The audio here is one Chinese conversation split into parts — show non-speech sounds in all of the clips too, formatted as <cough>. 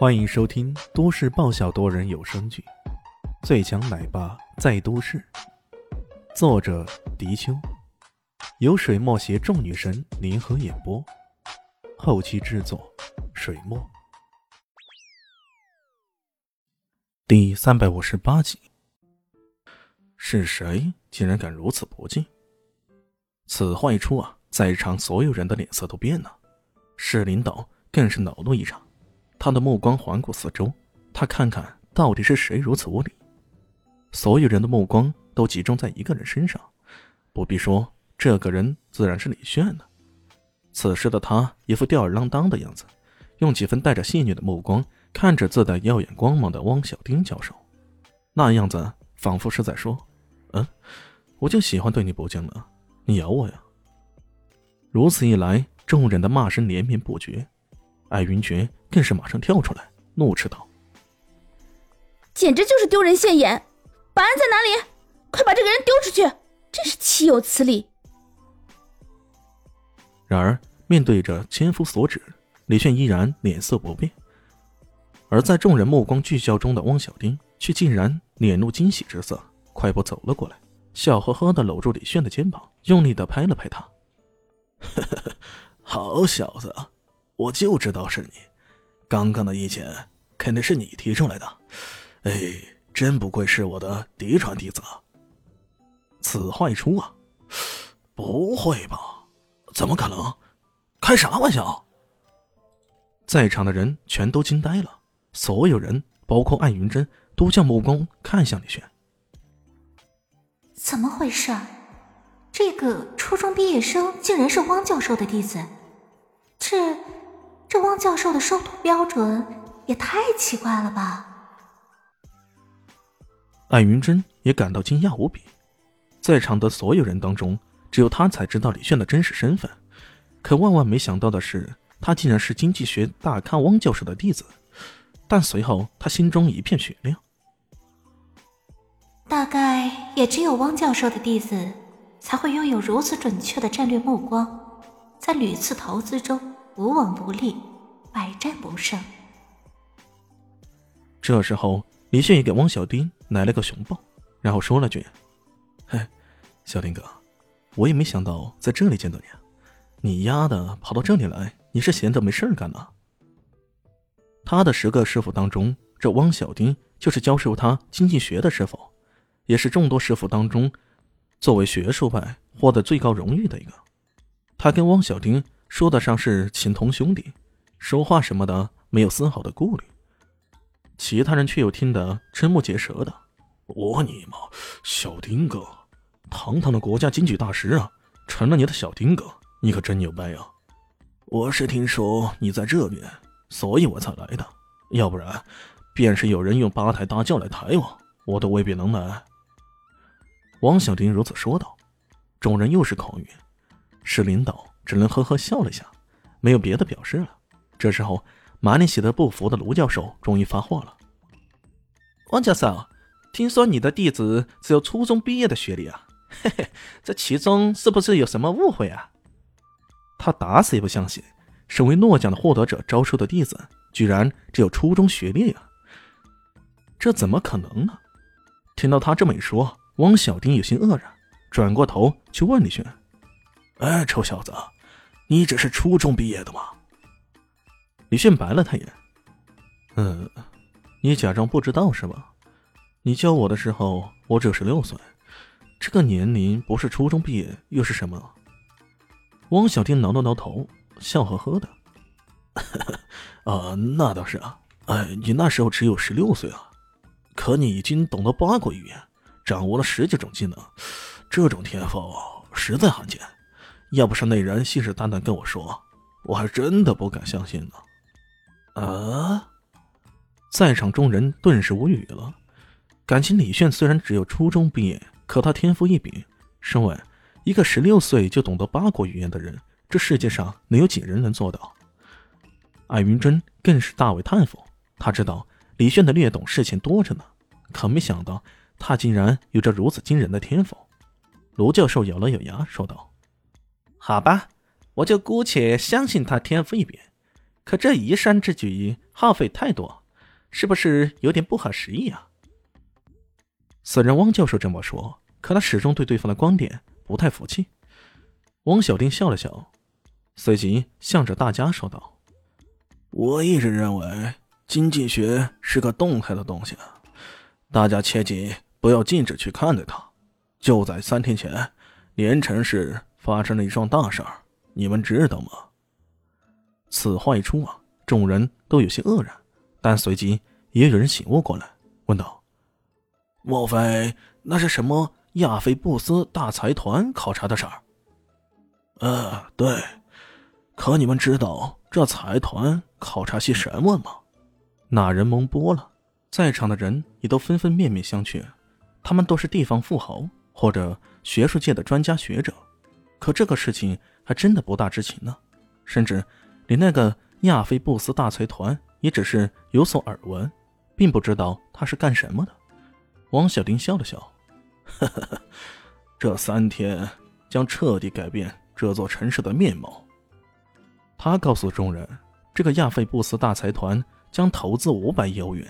欢迎收听都市爆笑多人有声剧《最强奶爸在都市》，作者：迪秋，由水墨携众女神联合演播，后期制作：水墨。第三百五十八集，是谁竟然敢如此不敬？此话一出啊，在场所有人的脸色都变了，市领导更是恼怒异常。他的目光环顾四周，他看看到底是谁如此无礼。所有人的目光都集中在一个人身上，不必说，这个人自然是李炫了。此时的他一副吊儿郎当的样子，用几分带着戏谑的目光看着自带耀眼光芒的汪小丁教授，那样子仿佛是在说：“嗯，我就喜欢对你不敬了，你咬我呀！”如此一来，众人的骂声连绵不绝。艾云珏更是马上跳出来，怒斥道：“简直就是丢人现眼！保安在哪里？快把这个人丢出去！真是岂有此理！”然而，面对着千夫所指，李炫依然脸色不变。而在众人目光聚焦中的汪小丁，却竟然脸露惊喜之色，快步走了过来，笑呵呵的搂住李炫的肩膀，用力的拍了拍他：“ <laughs> 好小子！”我就知道是你，刚刚的意见肯定是你提出来的，哎，真不愧是我的嫡传弟子。此话一出啊，不会吧？怎么可能？开啥玩笑？在场的人全都惊呆了，所有人，包括艾云珍，都将目光看向李轩。怎么回事？这个初中毕业生竟然是汪教授的弟子？这……这汪教授的收徒标准也太奇怪了吧！艾云珍也感到惊讶无比，在场的所有人当中，只有他才知道李炫的真实身份。可万万没想到的是，他竟然是经济学大咖汪教授的弟子。但随后，他心中一片雪亮。大概也只有汪教授的弟子，才会拥有如此准确的战略目光，在屡次投资中。无往不利，百战不胜。这时候，李迅也给汪小丁来了个熊抱，然后说了句：“嘿，小丁哥，我也没想到在这里见到你。你丫的跑到这里来，你是闲着没事干呢？”他的十个师傅当中，这汪小丁就是教授他经济学的师傅，也是众多师傅当中作为学术派获得最高荣誉的一个。他跟汪小丁。说得上是情同兄弟，说话什么的没有丝毫的顾虑，其他人却又听得瞠目结舌的。我尼玛，小丁哥，堂堂的国家经济大师啊，成了你的小丁哥，你可真牛掰啊！我是听说你在这边，所以我才来的，要不然，便是有人用八抬大轿来抬我，我都未必能来。王小丁如此说道，众人又是口语，是领导。只能呵呵笑了下，没有别的表示了。这时候，满脸喜得不服的卢教授终于发话了：“汪教授，听说你的弟子只有初中毕业的学历啊？嘿嘿，这其中是不是有什么误会啊？”他打死也不相信，身为诺奖的获得者招收的弟子，居然只有初中学历啊！这怎么可能呢？听到他这么一说，汪小丁有些愕然，转过头去问李轩：“哎，臭小子！”你只是初中毕业的吗？李迅白了他眼。嗯，你假装不知道是吧？你教我的时候，我只有十六岁，这个年龄不是初中毕业又是什么？汪小丁挠了挠头，笑呵呵的。啊，那倒是啊。哎，你那时候只有十六岁啊，可你已经懂得八国语言，掌握了十几种技能，这种天赋实在罕见。要不是那人信誓旦旦跟我说，我还真的不敢相信呢。啊！在场众人顿时无语了。感情李炫虽然只有初中毕业，可他天赋异禀。身为，一个十六岁就懂得八国语言的人，这世界上能有几人能做到？艾云珍更是大为叹服。他知道李炫的略懂事情多着呢，可没想到他竟然有着如此惊人的天赋。卢教授咬了咬牙，说道。好吧，我就姑且相信他天赋异禀。可这移山之举耗费太多，是不是有点不合时宜啊？虽然汪教授这么说，可他始终对对方的观点不太服气。汪小丁笑了笑，随即向着大家说道：“我一直认为经济学是个动态的东西，大家切记不要静止去看待它。就在三天前，连城市发生了一桩大事儿，你们知道吗？”此话一出啊，众人都有些愕然，但随即也有人醒悟过来，问道：“莫非那是什么亚非布斯大财团考察的事儿？”呃，对，可你们知道这财团考察些什么吗？那人懵波了，在场的人也都纷纷面面相觑。他们都是地方富豪或者学术界的专家学者，可这个事情还真的不大知情呢。甚至连那个亚非布斯大财团也只是有所耳闻，并不知道他是干什么的。王小丁笑了笑，呵呵呵，这三天将彻底改变。这座城市的面貌。他告诉众人，这个亚非布斯大财团将投资五百亿欧元，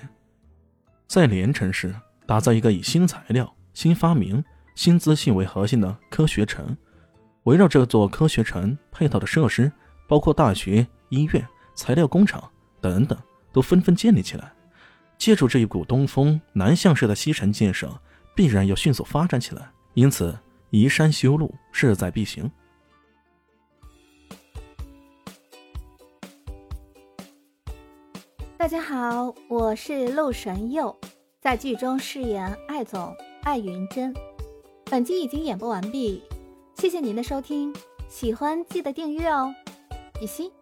在连城市打造一个以新材料、新发明、新资讯为核心的科学城。围绕这座科学城配套的设施，包括大学、医院、材料工厂等等，都纷纷建立起来。借助这一股东风南向式的西城建设，必然要迅速发展起来。因此，移山修路势在必行。大家好，我是陆神佑，在剧中饰演艾总艾云珍。本集已经演播完毕，谢谢您的收听，喜欢记得订阅哦，比心。